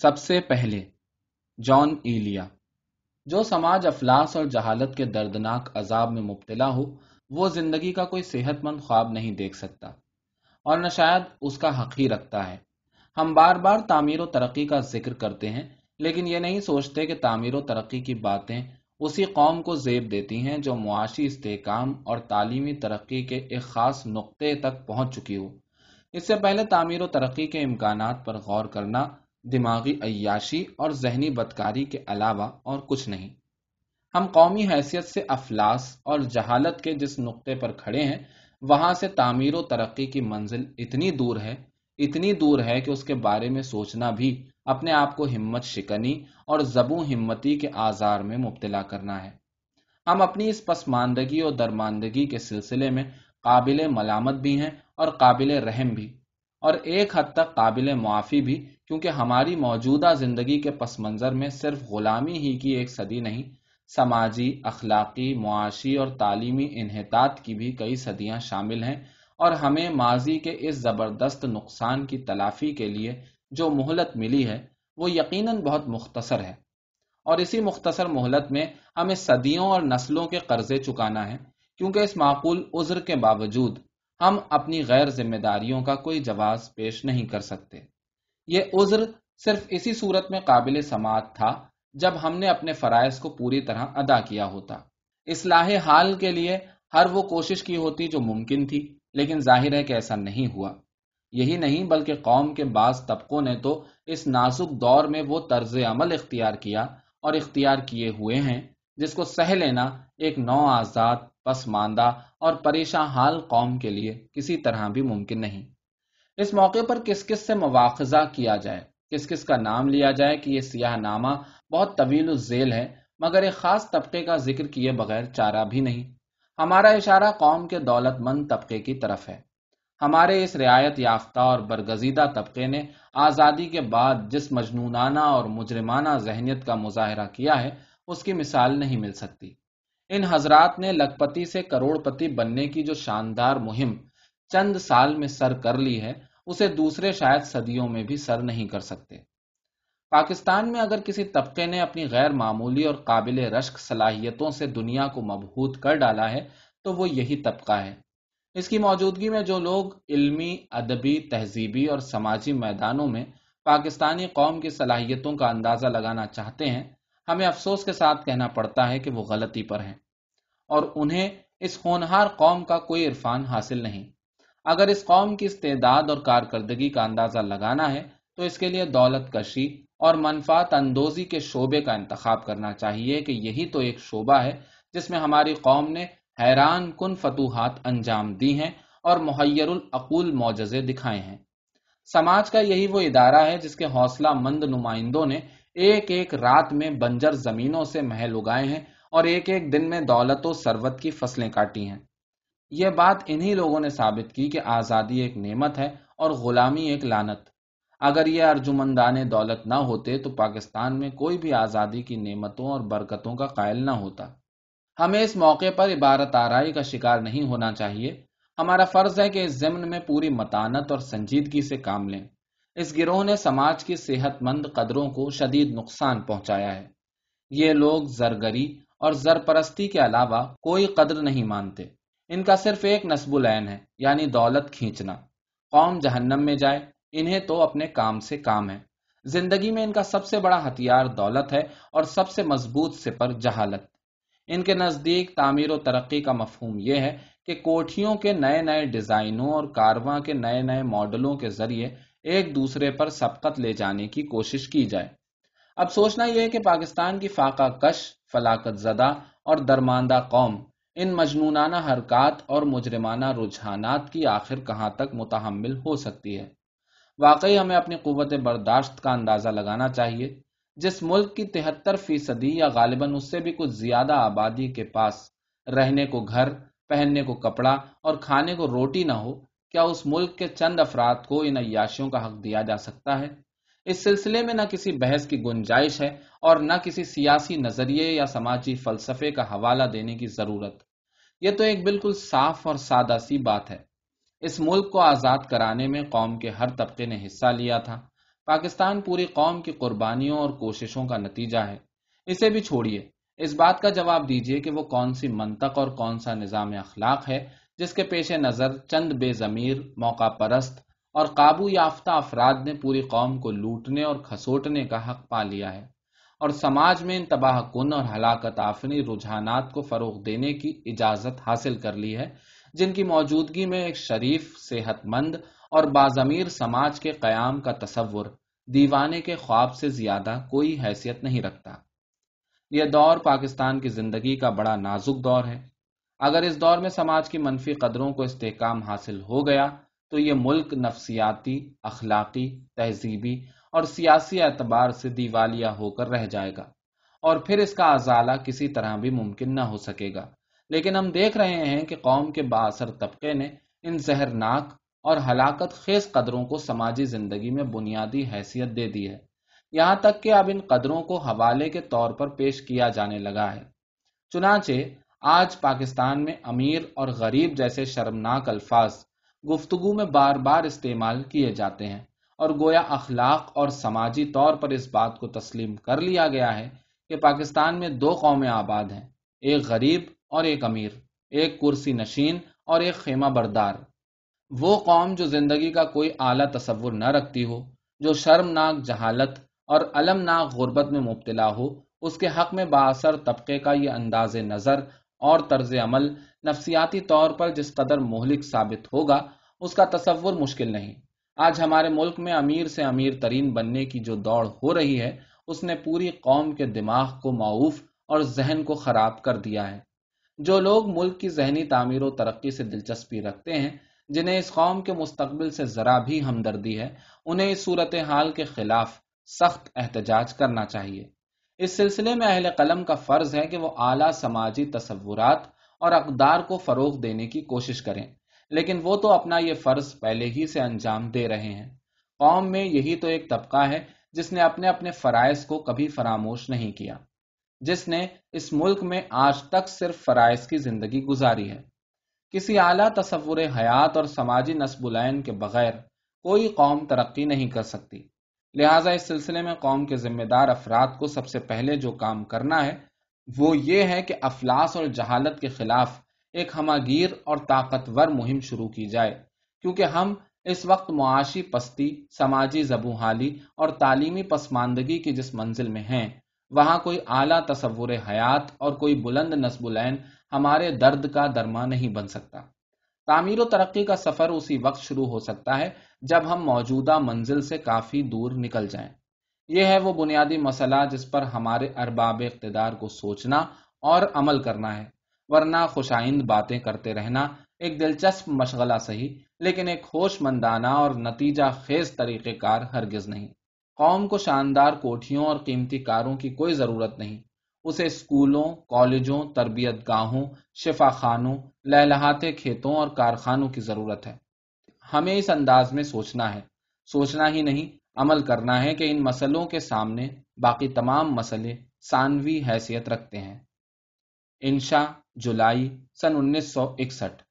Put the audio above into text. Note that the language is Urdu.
سب سے پہلے، جان ایلیا، جو سماج افلاس اور جہالت کے دردناک عذاب میں مبتلا ہو، وہ زندگی کا کوئی صحت مند خواب نہیں دیکھ سکتا، اور نہ شاید اس کا حق ہی رکھتا ہے۔ ہم بار بار تعمیر و ترقی کا ذکر کرتے ہیں، لیکن یہ نہیں سوچتے کہ تعمیر و ترقی کی باتیں اسی قوم کو زیب دیتی ہیں جو معاشی استحکام اور تعلیمی ترقی کے ایک خاص نقطے تک پہنچ چکی ہو۔ اس سے پہلے تعمیر و ترقی کے امکانات پر غور کرنا دماغی عیاشی اور ذہنی بدکاری کے علاوہ اور کچھ نہیں۔ ہم قومی حیثیت سے افلاس اور جہالت کے جس نقطے پر کھڑے ہیں، وہاں سے تعمیر و ترقی کی منزل اتنی دور ہے، اتنی دور ہے کہ اس کے بارے میں سوچنا بھی اپنے آپ کو ہمت شکنی اور زبوں ہمتی کے آزار میں مبتلا کرنا ہے۔ ہم اپنی اس پسماندگی اور درماندگی کے سلسلے میں قابل ملامت بھی ہیں اور قابل رحم بھی۔ اور ایک حد تک قابل معافی بھی، کیونکہ ہماری موجودہ زندگی کے پس منظر میں صرف غلامی ہی کی ایک صدی نہیں، سماجی، اخلاقی، معاشی اور تعلیمی انحطاط کی بھی کئی صدیاں شامل ہیں۔ اور ہمیں ماضی کے اس زبردست نقصان کی تلافی کے لیے جو مہلت ملی ہے، وہ یقیناً بہت مختصر ہے۔ اور اسی مختصر مہلت میں ہمیں صدیوں اور نسلوں کے قرضے چکانا ہے، کیونکہ اس معقول عذر کے باوجود ہم اپنی غیر ذمہ داریوں کا کوئی جواز پیش نہیں کر سکتے۔ یہ عذر صرف اسی صورت میں قابل سماعت تھا جب ہم نے اپنے فرائض کو پوری طرح ادا کیا ہوتا۔ اصلاح حال کے لیے ہر وہ کوشش کی ہوتی جو ممکن تھی، لیکن ظاہر ہے کہ ایسا نہیں ہوا۔ یہی نہیں، بلکہ قوم کے بعض طبقوں نے تو اس نازک دور میں وہ طرز عمل اختیار کیا اور اختیار کیے ہوئے ہیں، جس کو سہ لینا ایک نو آزاد پسماندہ اور پریشان حال قوم کے لیے کسی طرح بھی ممکن نہیں۔ اس موقع پر کس کس سے مواخذہ کیا جائے؟ کس کس کا نام لیا جائے کہ یہ سیاہ نامہ بہت طویل الزیل ہے، مگر ایک خاص طبقے کا ذکر کیے بغیر چارہ بھی نہیں۔ ہمارا اشارہ قوم کے دولت مند طبقے کی طرف ہے۔ ہمارے اس رعایت یافتہ اور برگزیدہ طبقے نے آزادی کے بعد جس مجنونانہ اور مجرمانہ ذہنیت کا مظاہرہ کیا ہے، اس کی مثال نہیں مل سکتی۔ ان حضرات نے لکھپتی سے کروڑ پتی بننے کی جو شاندار مہم چند سال میں سر کر لی ہے، اسے دوسرے شاید صدیوں میں بھی سر نہیں کر سکتے۔ پاکستان میں اگر کسی طبقے نے اپنی غیر معمولی اور قابل رشک صلاحیتوں سے دنیا کو مبہوت کر ڈالا ہے، تو وہ یہی طبقہ ہے۔ اس کی موجودگی میں جو لوگ علمی، ادبی، تہذیبی اور سماجی میدانوں میں پاکستانی قوم کی صلاحیتوں کا اندازہ لگانا چاہتے ہیں ہمیں افسوس کے ساتھ کہنا پڑتا ہے کہ وہ غلطی پر ہیں اور انہیں اس ہونہار قوم کا کوئی عرفان حاصل نہیں۔ اگر اس قوم کی استعداد اور کارکردگی کا اندازہ لگانا ہے، تو اس کے لیے دولت کشی اور منفات اندوزی کے شعبے کا انتخاب کرنا چاہیے کہ یہی تو ایک شعبہ ہے جس میں ہماری قوم نے حیران کن فتوحات انجام دی ہیں اور محیر العقول معجزے دکھائے ہیں۔ سماج کا یہی وہ ادارہ ہے جس کے حوصلہ مند نمائندوں نے ایک ایک رات میں بنجر زمینوں سے محل اگائے ہیں اور ایک ایک دن میں دولت و سروت کی فصلیں کاٹی ہیں۔ یہ بات انہی لوگوں نے ثابت کی کہ آزادی ایک نعمت ہے اور غلامی ایک لانت اگر یہ ارجمندان دولت نہ ہوتے تو پاکستان میں کوئی بھی آزادی کی نعمتوں اور برکتوں کا قائل نہ ہوتا۔ ہمیں اس موقع پر عبارت آرائی کا شکار نہیں ہونا چاہیے۔ ہمارا فرض ہے کہ اس ضمن میں پوری متانت اور سنجیدگی سے کام لیں۔ اس گروہ نے سماج کی صحت مند قدروں کو شدید نقصان پہنچایا ہے۔ یہ لوگ زرگری اور زرپرستی کے علاوہ کوئی قدر نہیں مانتے۔ ان کا صرف ایک نصب العین ہے یعنی دولت کھینچنا۔ قوم جہنم میں جائے، انہیں تو اپنے کام سے کام ہے۔ زندگی میں ان کا سب سے بڑا ہتھیار دولت ہے اور سب سے مضبوط سپر جہالت۔ ان کے نزدیک تعمیر و ترقی کا مفہوم یہ ہے کہ کوٹھیوں کے نئے نئے ڈیزائنوں اور کارواں کے نئے نئے ماڈلوں کے ذریعے ایک دوسرے پر سبقت لے جانے کی کوشش کی جائے۔ اب سوچنا یہ ہے کہ پاکستان کی فاقہ کش فلاقت زدہ اور درماندہ قوم، ان مجنونانہ حرکات اور مجرمانہ رجحانات کی آخر کہاں تک متحمل ہو سکتی ہے؟ واقعی ہمیں اپنی قوت برداشت کا اندازہ لگانا چاہیے۔ جس ملک کی تہتر فیصدی یا غالباً اس سے بھی کچھ زیادہ آبادی کے پاس رہنے کو گھر، پہننے کو کپڑا اور کھانے کو روٹی نہ ہو کیا اس ملک کے چند افراد کو ان عیاشیوں کا حق دیا جا سکتا ہے؟ اس سلسلے میں نہ کسی بحث کی گنجائش ہے اور نہ کسی سیاسی نظریے یا سماجی فلسفے کا حوالہ دینے کی ضرورت۔ یہ تو ایک بالکل صاف اور سادہ سی بات ہے۔ اس ملک کو آزاد کرانے میں قوم کے ہر طبقے نے حصہ لیا تھا۔ پاکستان پوری قوم کی قربانیوں اور کوششوں کا نتیجہ ہے۔ اسے بھی چھوڑیے۔ اس بات کا جواب دیجیے کہ وہ کون سی منطق اور کون سا نظام اخلاق ہے جس کے پیش نظر چند بے ضمیر، موقع پرست اور قابو یافتہ افراد نے پوری قوم کو لوٹنے اور کھسوٹنے کا حق پا لیا ہے اور سماج میں ان تباہ کن اور ہلاکت آفنی رجحانات کو فروغ دینے کی اجازت حاصل کر لی ہے، جن کی موجودگی میں ایک شریف، صحت مند اور بازمیر سماج کے قیام کا تصور دیوانے کے خواب سے زیادہ کوئی حیثیت نہیں رکھتا۔ یہ دور پاکستان کی زندگی کا بڑا نازک دور ہے۔ اگر اس دور میں سماج کی منفی قدروں کو استحکام حاصل ہو گیا، تو یہ ملک نفسیاتی، اخلاقی، تہذیبی اور سیاسی اعتبار سے دیوالیہ ہو کر رہ جائے گا۔ اور پھر اس کا ازالہ کسی طرح بھی ممکن نہ ہو سکے گا۔ لیکن ہم دیکھ رہے ہیں کہ قوم کے باثر طبقے نے ان زہرناک اور ہلاکت خیز قدروں کو سماجی زندگی میں بنیادی حیثیت دے دی ہے۔ یہاں تک کہ اب ان قدروں کو حوالے کے طور پر پیش کیا جانے لگا ہے۔ چنانچہ آج پاکستان میں امیر اور غریب جیسے شرمناک الفاظ گفتگو میں بار بار استعمال کیے جاتے ہیں اور گویا اخلاق اور سماجی طور پر اس بات کو تسلیم کر لیا گیا ہے کہ پاکستان میں دو قومیں آباد ہیں، ایک غریب اور ایک امیر، ایک کرسی نشین اور ایک خیمہ بردار۔ وہ قوم جو زندگی کا کوئی اعلیٰ تصور نہ رکھتی ہو، جو شرمناک جہالت اور المناک غربت میں مبتلا ہو، اس کے حق میں باثر طبقے کا یہ انداز نظر اور طرز عمل نفسیاتی طور پر جس قدر مہلک ثابت ہوگا، اس کا تصور مشکل نہیں۔ آج ہمارے ملک میں امیر سے امیر ترین بننے کی جو دوڑ ہو رہی ہے، اس نے پوری قوم کے دماغ کو معاوف اور ذہن کو خراب کر دیا ہے۔ جو لوگ ملک کی ذہنی تعمیر و ترقی سے دلچسپی رکھتے ہیں، جنہیں اس قوم کے مستقبل سے ذرا بھی ہمدردی ہے، انہیں اس صورت حال کے خلاف سخت احتجاج کرنا چاہیے۔ اس سلسلے میں اہل قلم کا فرض ہے کہ وہ اعلیٰ سماجی تصورات اور اقدار کو فروغ دینے کی کوشش کریں۔ لیکن وہ تو اپنا یہ فرض پہلے ہی سے انجام دے رہے ہیں۔ قوم میں یہی تو ایک طبقہ ہے جس نے اپنے اپنے فرائض کو کبھی فراموش نہیں کیا۔ جس نے اس ملک میں آج تک صرف فرائض کی زندگی گزاری ہے۔ کسی اعلیٰ تصور حیات اور سماجی نصب العین کے بغیر کوئی قوم ترقی نہیں کر سکتی۔ لہٰذا اس سلسلے میں قوم کے ذمہ دار افراد کو سب سے پہلے جو کام کرنا ہے، وہ یہ ہے کہ افلاس اور جہالت کے خلاف ایک ہماگیر اور طاقتور مہم شروع کی جائے۔ کیونکہ ہم اس وقت معاشی پستی، سماجی زبو حالی اور تعلیمی پسماندگی کی جس منزل میں ہیں، وہاں کوئی اعلیٰ تصور حیات اور کوئی بلند نصب العین ہمارے درد کا درما نہیں بن سکتا۔ تعمیر و ترقی کا سفر اسی وقت شروع ہو سکتا ہے جب ہم موجودہ منزل سے کافی دور نکل جائیں۔ یہ ہے وہ بنیادی مسئلہ جس پر ہمارے ارباب اقتدار کو سوچنا اور عمل کرنا ہے۔ ورنہ خوشائند باتیں کرتے رہنا ایک دلچسپ مشغلہ صحیح، لیکن ایک ہوش مندانہ اور نتیجہ خیز طریقہ کار ہرگز نہیں۔ قوم کو شاندار کوٹھیوں اور قیمتی کاروں کی کوئی ضرورت نہیں۔ اسے اسکولوں کالجوں تربیت گاہوں شفا خانوں لہلہاتے کھیتوں اور کارخانوں کی ضرورت ہے۔ ہمیں اس انداز میں سوچنا ہے۔ سوچنا ہی نہیں، عمل کرنا ہے کہ ان مسئلوں کے سامنے باقی تمام مسئلے ثانوی حیثیت رکھتے ہیں۔ انشا جولائی سن انیس سو اکسٹھ۔